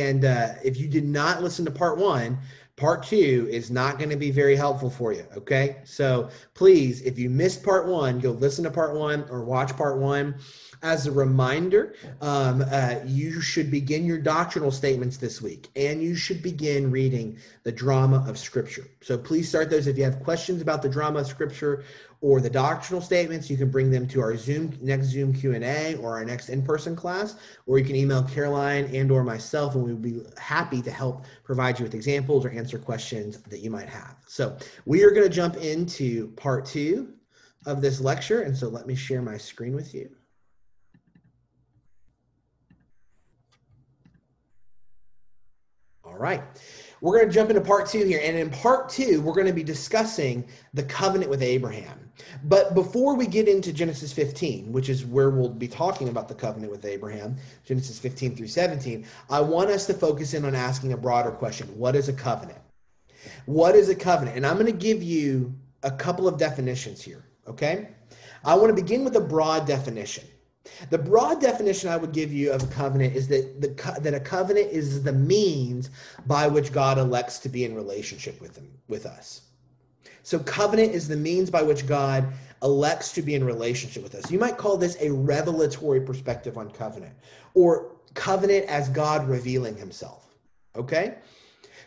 And uh, if you did not listen to part one, part two is not going to be very helpful for you. Okay. So please, if you missed part one, go listen to part one or watch part one. As a reminder, um, uh, you should begin your doctrinal statements this week and you should begin reading the drama of Scripture. So please start those. If you have questions about the drama of Scripture or the doctrinal statements, you can bring them to our Zoom next Zoom Q&A or our next in-person class, or you can email Caroline and or myself and we'll be happy to help provide you with examples or answer questions that you might have. So we are going to jump into part two of this lecture. And so let me share my screen with you. All right. We're going to jump into part two here. And in part two, we're going to be discussing the covenant with Abraham. But before we get into Genesis 15, which is where we'll be talking about the covenant with Abraham, Genesis 15 through 17, I want us to focus in on asking a broader question What is a covenant? What is a covenant? And I'm going to give you a couple of definitions here, okay? I want to begin with a broad definition. The broad definition I would give you of a covenant is that the that a covenant is the means by which God elects to be in relationship with him with us. So covenant is the means by which God elects to be in relationship with us. You might call this a revelatory perspective on covenant or covenant as God revealing himself. Okay?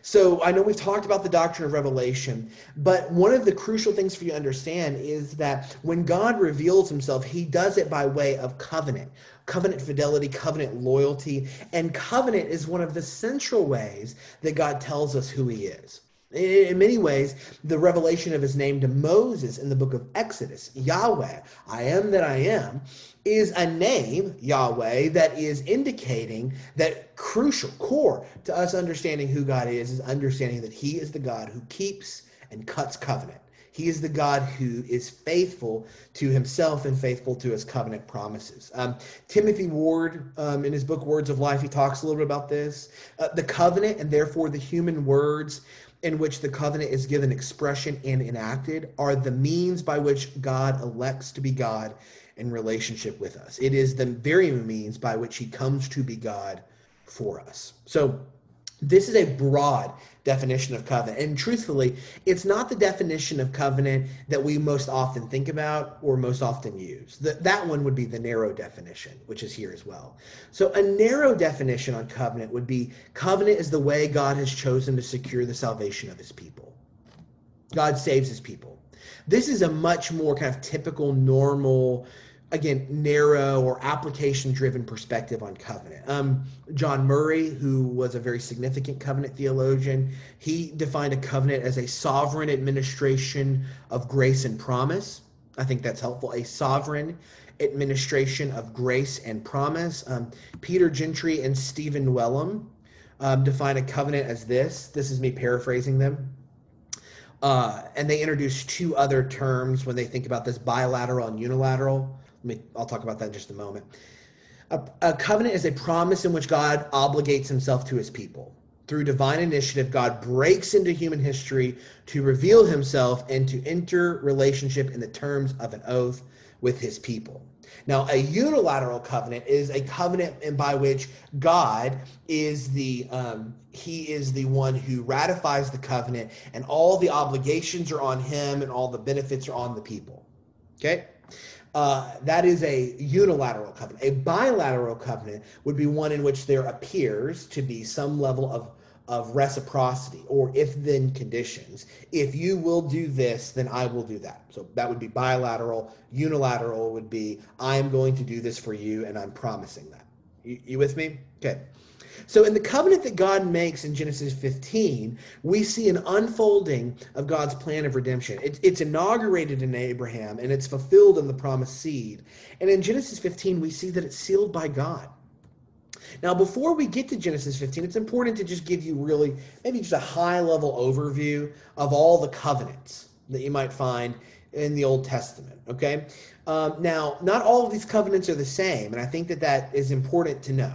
So I know we've talked about the doctrine of revelation, but one of the crucial things for you to understand is that when God reveals himself, he does it by way of covenant. Covenant fidelity, covenant loyalty, and covenant is one of the central ways that God tells us who he is. In many ways, the revelation of his name to Moses in the book of Exodus, Yahweh, I am that I am, is a name, Yahweh, that is indicating that crucial core to us understanding who God is, is understanding that he is the God who keeps and cuts covenant. He is the God who is faithful to himself and faithful to his covenant promises. Um, Timothy Ward, um, in his book Words of Life, he talks a little bit about this. Uh, the covenant and therefore the human words in which the covenant is given expression and enacted are the means by which God elects to be God in relationship with us. It is the very means by which he comes to be God for us. So this is a broad definition of covenant. And truthfully, it's not the definition of covenant that we most often think about or most often use. The, that one would be the narrow definition, which is here as well. So, a narrow definition on covenant would be covenant is the way God has chosen to secure the salvation of his people. God saves his people. This is a much more kind of typical, normal, again, narrow or application driven perspective on covenant. Um, John Murray, who was a very significant covenant theologian, he defined a covenant as a sovereign administration of grace and promise. I think that's helpful. A sovereign administration of grace and promise. Um, Peter Gentry and Stephen Wellum um, define a covenant as this. This is me paraphrasing them. Uh, and they introduce two other terms when they think about this bilateral and unilateral. I'll talk about that in just a moment. A, a covenant is a promise in which God obligates himself to his people. Through divine initiative, God breaks into human history to reveal himself and to enter relationship in the terms of an oath with his people. Now, a unilateral covenant is a covenant by which God is the um, he is the one who ratifies the covenant, and all the obligations are on him, and all the benefits are on the people. Okay, uh, that is a unilateral covenant. A bilateral covenant would be one in which there appears to be some level of of reciprocity or if then conditions. If you will do this, then I will do that. So that would be bilateral. Unilateral would be I am going to do this for you and I'm promising that. You, you with me? Okay. So, in the covenant that God makes in Genesis 15, we see an unfolding of God's plan of redemption. It, it's inaugurated in Abraham and it's fulfilled in the promised seed. And in Genesis 15, we see that it's sealed by God. Now, before we get to Genesis 15, it's important to just give you really maybe just a high level overview of all the covenants that you might find in the Old Testament. Okay. Um, now, not all of these covenants are the same, and I think that that is important to know.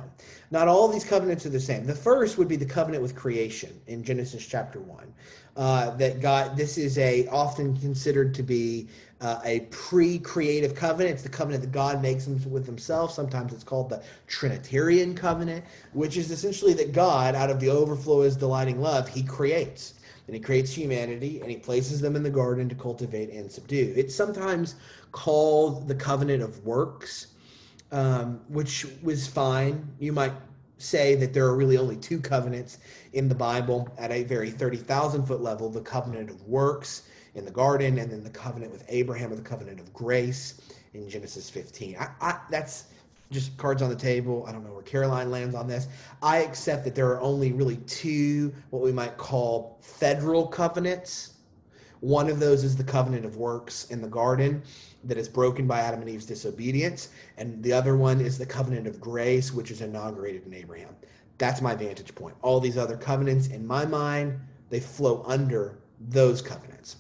Not all these covenants are the same. The first would be the covenant with creation in Genesis chapter one. Uh, that God, this is a often considered to be uh, a pre-creative covenant. It's the covenant that God makes with Himself. Sometimes it's called the Trinitarian covenant, which is essentially that God, out of the overflow of His delighting love, He creates and He creates humanity and He places them in the garden to cultivate and subdue. It's sometimes called the covenant of works um, which was fine. You might say that there are really only two covenants in the Bible at a very 30,000 foot level the covenant of works in the garden, and then the covenant with Abraham or the covenant of grace in Genesis 15. I, I, that's just cards on the table. I don't know where Caroline lands on this. I accept that there are only really two, what we might call federal covenants. One of those is the covenant of works in the garden, that is broken by Adam and Eve's disobedience, and the other one is the covenant of grace, which is inaugurated in Abraham. That's my vantage point. All these other covenants, in my mind, they flow under those covenants.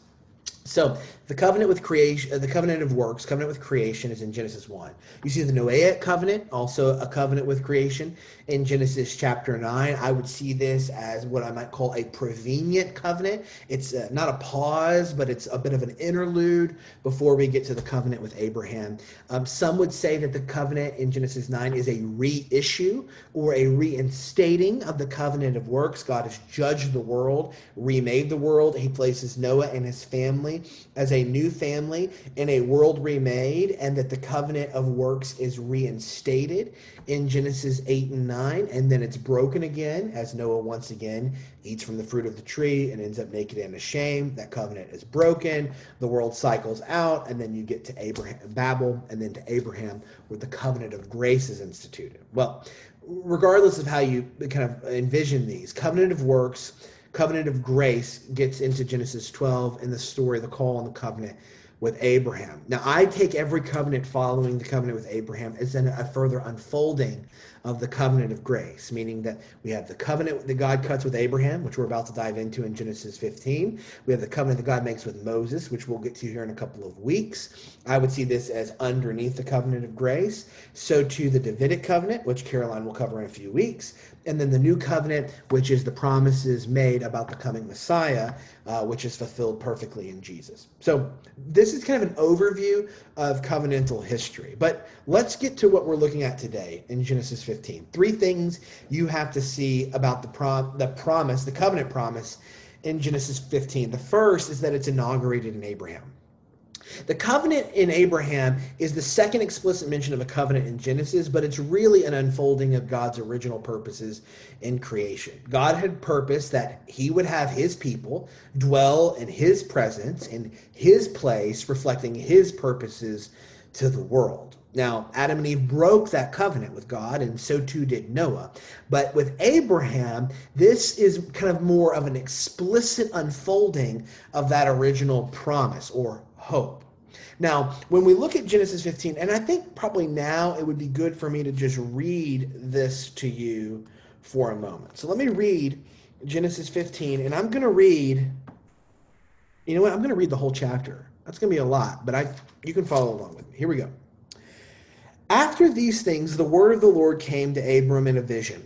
So the covenant with creation, uh, the covenant of works, covenant with creation is in Genesis 1. You see the Noahic covenant, also a covenant with creation in Genesis chapter 9. I would see this as what I might call a prevenient covenant. It's uh, not a pause, but it's a bit of an interlude before we get to the covenant with Abraham. Um, some would say that the covenant in Genesis 9 is a reissue or a reinstating of the covenant of works. God has judged the world, remade the world. He places Noah and his family as a new family in a world remade, and that the covenant of works is reinstated in Genesis 8 and 9, and then it's broken again as Noah once again eats from the fruit of the tree and ends up naked and ashamed. That covenant is broken. The world cycles out, and then you get to Abraham, Babel, and then to Abraham, where the covenant of grace is instituted. Well, regardless of how you kind of envision these, covenant of works covenant of grace gets into Genesis 12 and the story, the call and the covenant with Abraham. Now, I take every covenant following the covenant with Abraham as then a further unfolding of the covenant of grace, meaning that we have the covenant that God cuts with Abraham, which we're about to dive into in Genesis 15. We have the covenant that God makes with Moses, which we'll get to here in a couple of weeks. I would see this as underneath the covenant of grace. So, to the Davidic covenant, which Caroline will cover in a few weeks, and then the new covenant, which is the promises made about the coming Messiah, uh, which is fulfilled perfectly in Jesus. So, this is kind of an overview of covenantal history. But let's get to what we're looking at today in Genesis 15. Three things you have to see about the, prom- the promise, the covenant promise in Genesis 15. The first is that it's inaugurated in Abraham. The covenant in Abraham is the second explicit mention of a covenant in Genesis, but it's really an unfolding of God's original purposes in creation. God had purposed that he would have his people dwell in his presence, in his place, reflecting his purposes to the world. Now, Adam and Eve broke that covenant with God, and so too did Noah. But with Abraham, this is kind of more of an explicit unfolding of that original promise or hope. Now, when we look at Genesis 15, and I think probably now it would be good for me to just read this to you for a moment. So let me read Genesis 15, and I'm going to read, you know what? I'm going to read the whole chapter. That's going to be a lot, but I you can follow along with me. Here we go. After these things, the word of the Lord came to Abram in a vision.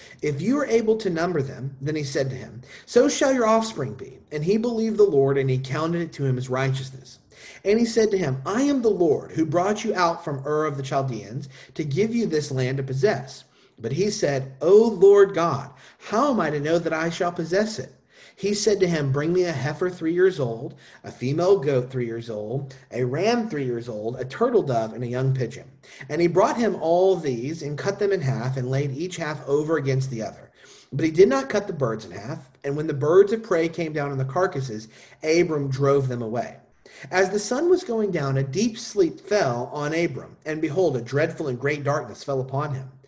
if you are able to number them, then he said to him, So shall your offspring be. And he believed the Lord, and he counted it to him as righteousness. And he said to him, I am the Lord who brought you out from Ur of the Chaldeans to give you this land to possess. But he said, O Lord God, how am I to know that I shall possess it? He said to him, Bring me a heifer three years old, a female goat three years old, a ram three years old, a turtle dove, and a young pigeon. And he brought him all these and cut them in half and laid each half over against the other. But he did not cut the birds in half. And when the birds of prey came down on the carcasses, Abram drove them away. As the sun was going down, a deep sleep fell on Abram, and behold, a dreadful and great darkness fell upon him.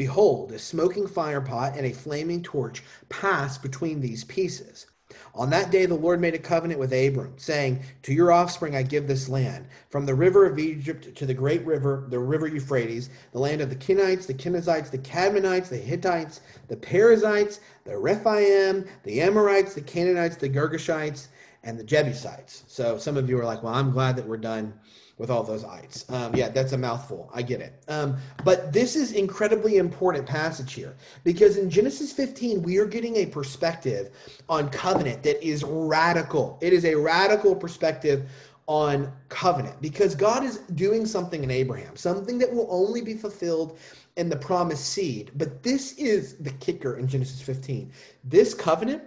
Behold, a smoking firepot and a flaming torch passed between these pieces. On that day, the Lord made a covenant with Abram, saying, To your offspring I give this land, from the river of Egypt to the great river, the river Euphrates, the land of the Kenites, the Kenizzites, the Cadmonites, the Hittites, the Perizzites, the Rephaim, the Amorites, the Canaanites, the Girgashites, and the Jebusites. So some of you are like, Well, I'm glad that we're done with all those ites. Um, yeah, that's a mouthful. I get it. Um, but this is incredibly important passage here because in Genesis 15 we are getting a perspective on covenant that is radical. It is a radical perspective on covenant because God is doing something in Abraham, something that will only be fulfilled in the promised seed. But this is the kicker in Genesis 15. This covenant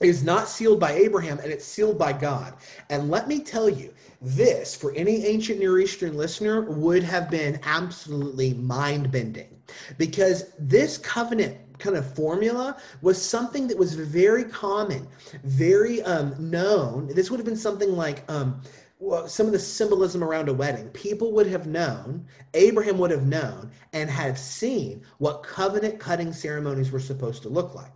is not sealed by Abraham and it's sealed by God. And let me tell you, this for any ancient Near Eastern listener would have been absolutely mind bending because this covenant kind of formula was something that was very common, very um, known. This would have been something like, um, some of the symbolism around a wedding, people would have known, Abraham would have known, and have seen what covenant cutting ceremonies were supposed to look like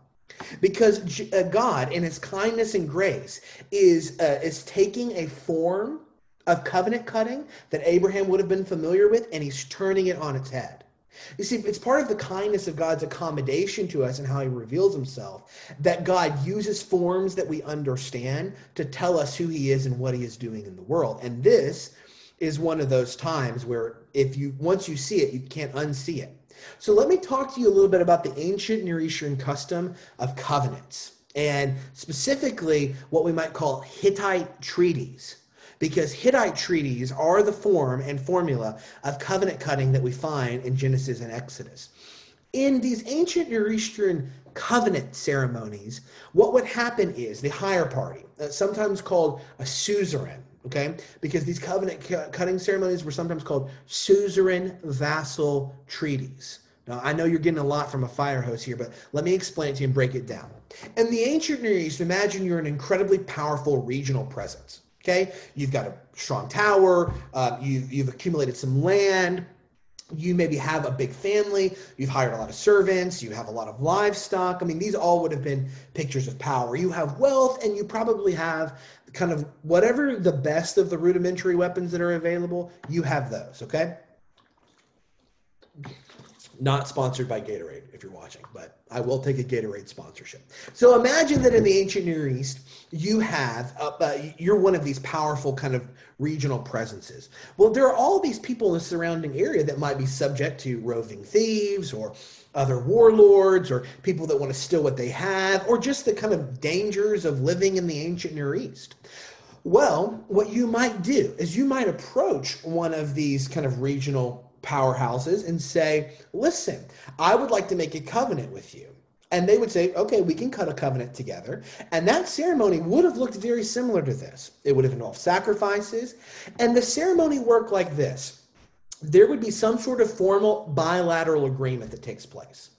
because uh, God, in His kindness and grace, is uh, is taking a form of covenant cutting that Abraham would have been familiar with, and He's turning it on its head. You see, it's part of the kindness of God's accommodation to us and how He reveals Himself that God uses forms that we understand to tell us who He is and what He is doing in the world. And this is one of those times where if you once you see it, you can't unsee it. So let me talk to you a little bit about the ancient Near Eastern custom of covenants and specifically what we might call Hittite treaties. Because Hittite treaties are the form and formula of covenant cutting that we find in Genesis and Exodus. In these ancient Near Eastern covenant ceremonies, what would happen is the higher party, uh, sometimes called a suzerain, okay? Because these covenant cutting ceremonies were sometimes called suzerain vassal treaties. Now, I know you're getting a lot from a fire hose here, but let me explain it to you and break it down. In the ancient Near East, imagine you're an incredibly powerful regional presence. Okay, you've got a strong tower, uh, you've, you've accumulated some land, you maybe have a big family, you've hired a lot of servants, you have a lot of livestock. I mean, these all would have been pictures of power. You have wealth, and you probably have kind of whatever the best of the rudimentary weapons that are available, you have those, okay? Not sponsored by Gatorade if you're watching, but I will take a Gatorade sponsorship. So imagine that in the ancient Near East, you have, uh, uh, you're one of these powerful kind of regional presences. Well, there are all these people in the surrounding area that might be subject to roving thieves or other warlords or people that want to steal what they have or just the kind of dangers of living in the ancient Near East. Well, what you might do is you might approach one of these kind of regional powerhouses and say, listen, I would like to make a covenant with you. And they would say, okay, we can cut a covenant together. And that ceremony would have looked very similar to this. It would have involved sacrifices. And the ceremony worked like this there would be some sort of formal bilateral agreement that takes place.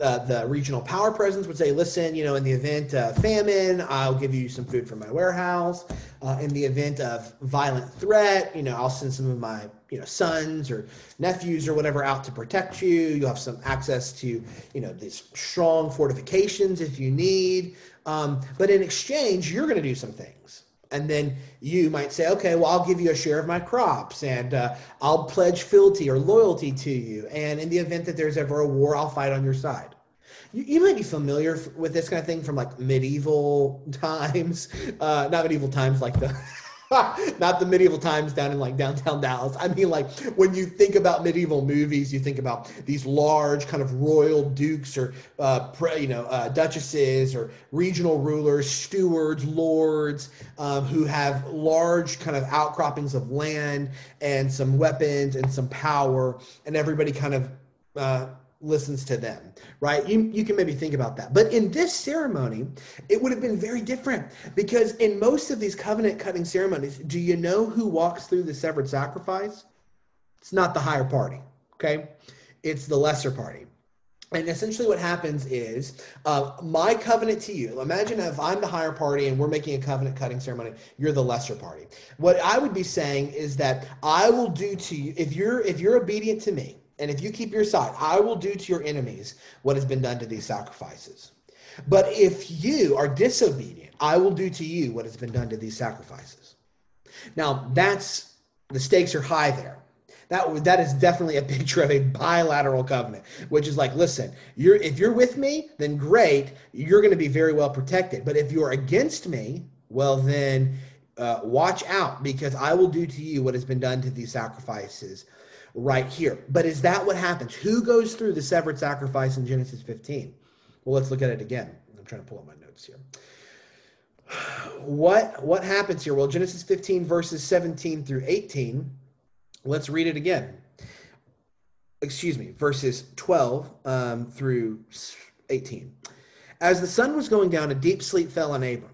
Uh, the regional power presence would say, listen, you know, in the event of famine, I'll give you some food from my warehouse. Uh, in the event of violent threat, you know, I'll send some of my, you know, sons or nephews or whatever out to protect you. You'll have some access to, you know, these strong fortifications if you need. Um, but in exchange, you're going to do some things and then you might say okay well i'll give you a share of my crops and uh, i'll pledge fealty or loyalty to you and in the event that there's ever a war i'll fight on your side. You, you might be familiar with this kind of thing from like medieval times uh, not medieval times like the not the medieval times down in like downtown Dallas. I mean, like when you think about medieval movies, you think about these large kind of royal dukes or uh, you know uh, duchesses or regional rulers, stewards, lords um, who have large kind of outcroppings of land and some weapons and some power, and everybody kind of uh, listens to them, right? You, you can maybe think about that. But in this ceremony, it would have been very different because in most of these covenant cutting ceremonies, do you know who walks through the severed sacrifice? It's not the higher party, okay? It's the lesser party. And essentially, what happens is uh, my covenant to you. Imagine if I'm the higher party and we're making a covenant cutting ceremony, you're the lesser party. What I would be saying is that I will do to you if you're if you're obedient to me, and if you keep your side, I will do to your enemies what has been done to these sacrifices. But if you are disobedient, I will do to you what has been done to these sacrifices. Now, that's the stakes are high there. That that is definitely a picture of a bilateral covenant, which is like, listen, you're if you're with me, then great, you're going to be very well protected. But if you're against me, well then uh, watch out because I will do to you what has been done to these sacrifices right here. But is that what happens? Who goes through the severed sacrifice in Genesis 15? Well, let's look at it again. I'm trying to pull up my notes here. What what happens here? Well, Genesis 15 verses 17 through 18. Let's read it again. Excuse me, verses 12 um, through 18. As the sun was going down, a deep sleep fell on Abram.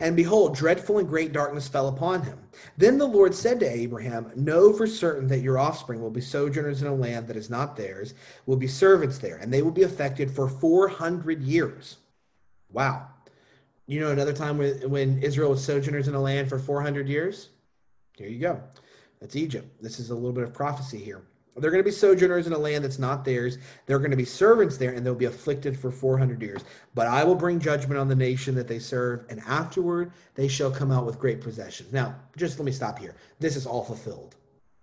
And behold, dreadful and great darkness fell upon him. Then the Lord said to Abraham, Know for certain that your offspring will be sojourners in a land that is not theirs, will be servants there, and they will be affected for 400 years. Wow. You know another time when, when Israel was sojourners in a land for 400 years? Here you go. That's Egypt. This is a little bit of prophecy here. They're going to be sojourners in a land that's not theirs. They're going to be servants there, and they'll be afflicted for 400 years. But I will bring judgment on the nation that they serve, and afterward they shall come out with great possessions. Now, just let me stop here. This is all fulfilled,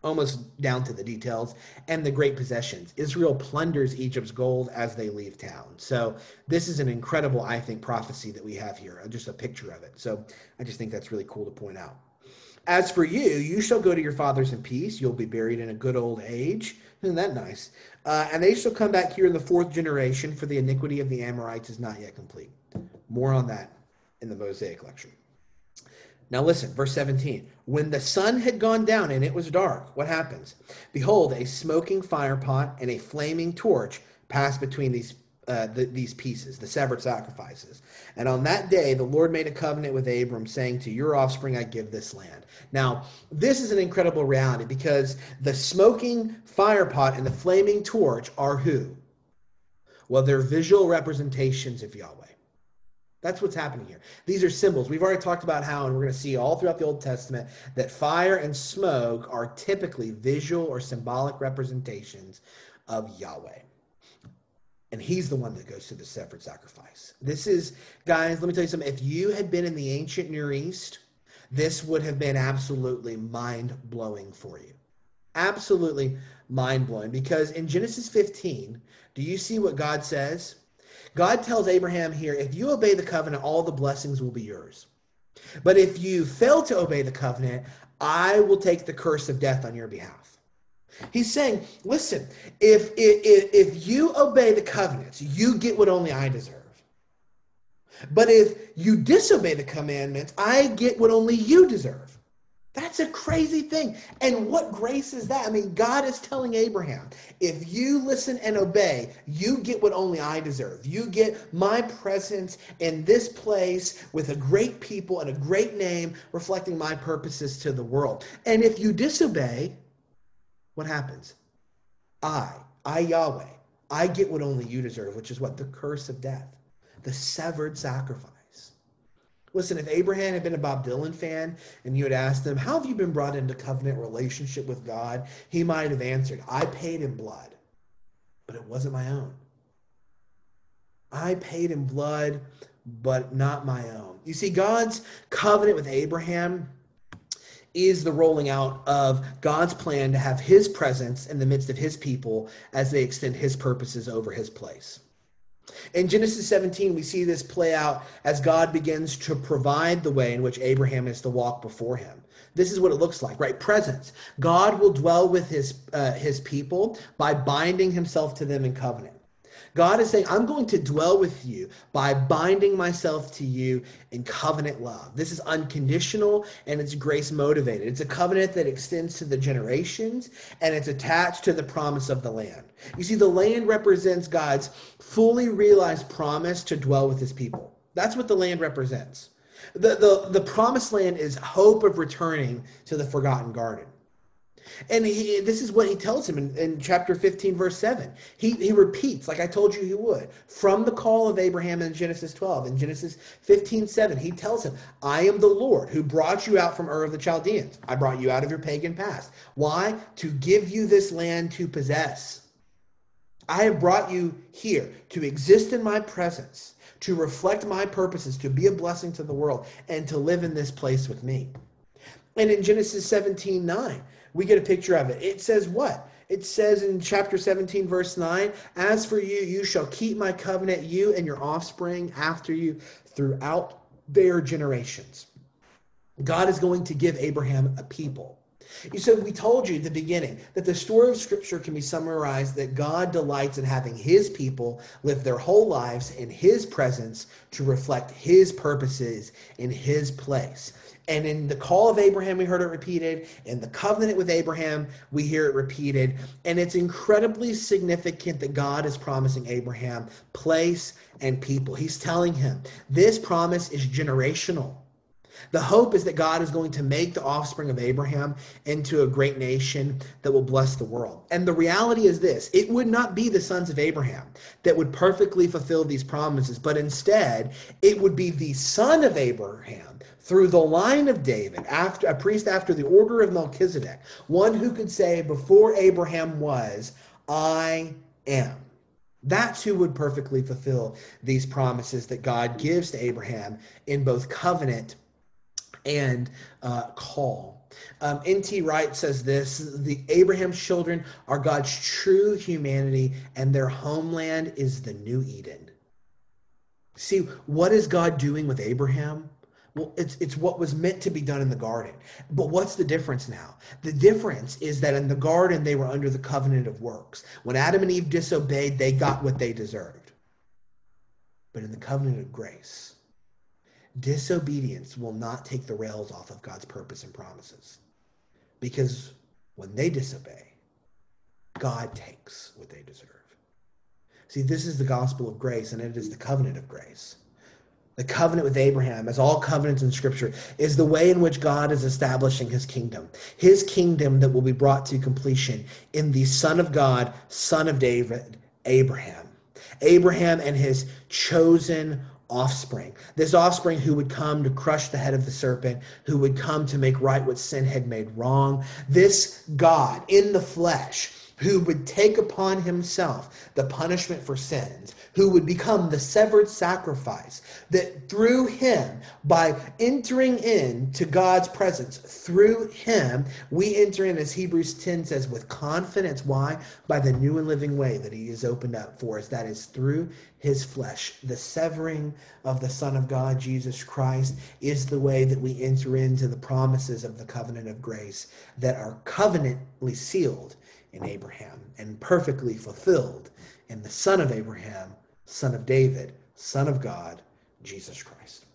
almost down to the details, and the great possessions. Israel plunders Egypt's gold as they leave town. So, this is an incredible, I think, prophecy that we have here, uh, just a picture of it. So, I just think that's really cool to point out. As for you, you shall go to your fathers in peace. You'll be buried in a good old age. Isn't that nice? Uh, and they shall come back here in the fourth generation, for the iniquity of the Amorites is not yet complete. More on that in the Mosaic lecture. Now listen, verse 17. When the sun had gone down and it was dark, what happens? Behold, a smoking fire pot and a flaming torch passed between these uh, the, these pieces, the severed sacrifices. And on that day, the Lord made a covenant with Abram, saying, To your offspring I give this land. Now, this is an incredible reality because the smoking fire pot and the flaming torch are who? Well, they're visual representations of Yahweh. That's what's happening here. These are symbols. We've already talked about how, and we're going to see all throughout the Old Testament, that fire and smoke are typically visual or symbolic representations of Yahweh and he's the one that goes to the separate sacrifice. This is, guys, let me tell you something. If you had been in the ancient Near East, this would have been absolutely mind blowing for you. Absolutely mind blowing. Because in Genesis 15, do you see what God says? God tells Abraham here if you obey the covenant, all the blessings will be yours. But if you fail to obey the covenant, I will take the curse of death on your behalf. He's saying, listen, if, if, if you obey the covenants, you get what only I deserve. But if you disobey the commandments, I get what only you deserve. That's a crazy thing. And what grace is that? I mean, God is telling Abraham, if you listen and obey, you get what only I deserve. You get my presence in this place with a great people and a great name reflecting my purposes to the world. And if you disobey, what happens? I, I Yahweh, I get what only you deserve, which is what? The curse of death, the severed sacrifice. Listen, if Abraham had been a Bob Dylan fan and you had asked him, How have you been brought into covenant relationship with God? He might have answered, I paid in blood, but it wasn't my own. I paid in blood, but not my own. You see, God's covenant with Abraham is the rolling out of God's plan to have his presence in the midst of his people as they extend his purposes over his place. In Genesis 17, we see this play out as God begins to provide the way in which Abraham is to walk before him. This is what it looks like, right? Presence. God will dwell with his uh, his people by binding himself to them in covenant. God is saying, I'm going to dwell with you by binding myself to you in covenant love. This is unconditional and it's grace motivated. It's a covenant that extends to the generations and it's attached to the promise of the land. You see, the land represents God's fully realized promise to dwell with his people. That's what the land represents. The, the, the promised land is hope of returning to the forgotten garden. And he, this is what he tells him in, in chapter 15, verse 7. He, he repeats, like I told you he would, from the call of Abraham in Genesis 12. In Genesis 15, 7, he tells him, I am the Lord who brought you out from Ur of the Chaldeans. I brought you out of your pagan past. Why? To give you this land to possess. I have brought you here to exist in my presence, to reflect my purposes, to be a blessing to the world, and to live in this place with me. And in Genesis 17, 9, we get a picture of it. It says what? It says in chapter 17, verse 9, As for you, you shall keep my covenant, you and your offspring after you throughout their generations. God is going to give Abraham a people. You said we told you at the beginning that the story of Scripture can be summarized that God delights in having His people live their whole lives in His presence to reflect His purposes in His place. And in the call of Abraham, we heard it repeated. In the covenant with Abraham, we hear it repeated. And it's incredibly significant that God is promising Abraham place and people. He's telling him this promise is generational. The hope is that God is going to make the offspring of Abraham into a great nation that will bless the world. And the reality is this it would not be the sons of Abraham that would perfectly fulfill these promises, but instead, it would be the son of Abraham through the line of David, after a priest after the order of Melchizedek, one who could say, Before Abraham was, I am. That's who would perfectly fulfill these promises that God gives to Abraham in both covenant and uh, call. Um, N.T. Wright says this the Abraham's children are God's true humanity, and their homeland is the new Eden. See, what is God doing with Abraham? Well, it's it's what was meant to be done in the garden. But what's the difference now? The difference is that in the garden they were under the covenant of works. When Adam and Eve disobeyed, they got what they deserved. But in the covenant of grace, disobedience will not take the rails off of God's purpose and promises. Because when they disobey, God takes what they deserve. See, this is the gospel of grace, and it is the covenant of grace. The covenant with Abraham, as all covenants in Scripture, is the way in which God is establishing his kingdom. His kingdom that will be brought to completion in the Son of God, Son of David, Abraham. Abraham and his chosen offspring. This offspring who would come to crush the head of the serpent, who would come to make right what sin had made wrong. This God in the flesh who would take upon himself the punishment for sins, who would become the severed sacrifice, that through him, by entering into God's presence, through him, we enter in, as Hebrews 10 says, with confidence. Why? By the new and living way that he has opened up for us. That is through his flesh. The severing of the Son of God, Jesus Christ, is the way that we enter into the promises of the covenant of grace that are covenantly sealed in Abraham and perfectly fulfilled in the Son of Abraham, Son of David, Son of God, Jesus Christ.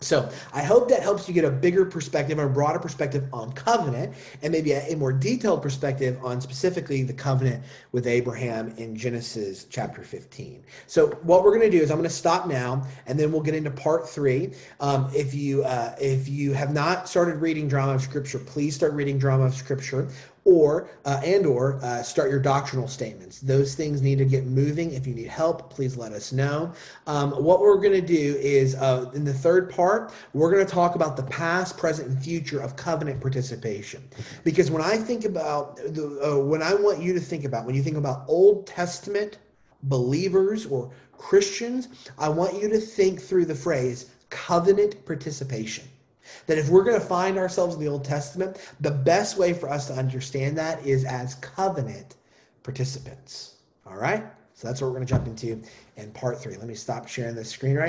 So I hope that helps you get a bigger perspective a broader perspective on covenant and maybe a, a, more detailed perspective on specifically the covenant with Abraham in Genesis chapter 15. So what we're going to do is I'm going to stop now and then we'll get into part three. Um, if you uh, if you have not started reading drama of scripture, please start reading drama of scripture or uh, and or uh, start your doctrinal statements. Those things need to get moving. If you need help please let us know. Um, what we're going to do is uh, in the third part we're going to talk about the past present and future of covenant participation. Because when i think about the uh, when i want you to think about when you think about old testament believers or christians i want you to think through the phrase covenant participation that if we're going to find ourselves in the Old Testament, the best way for us to understand that is as covenant participants. All right? So that's what we're going to jump into in part three. Let me stop sharing the screen right here.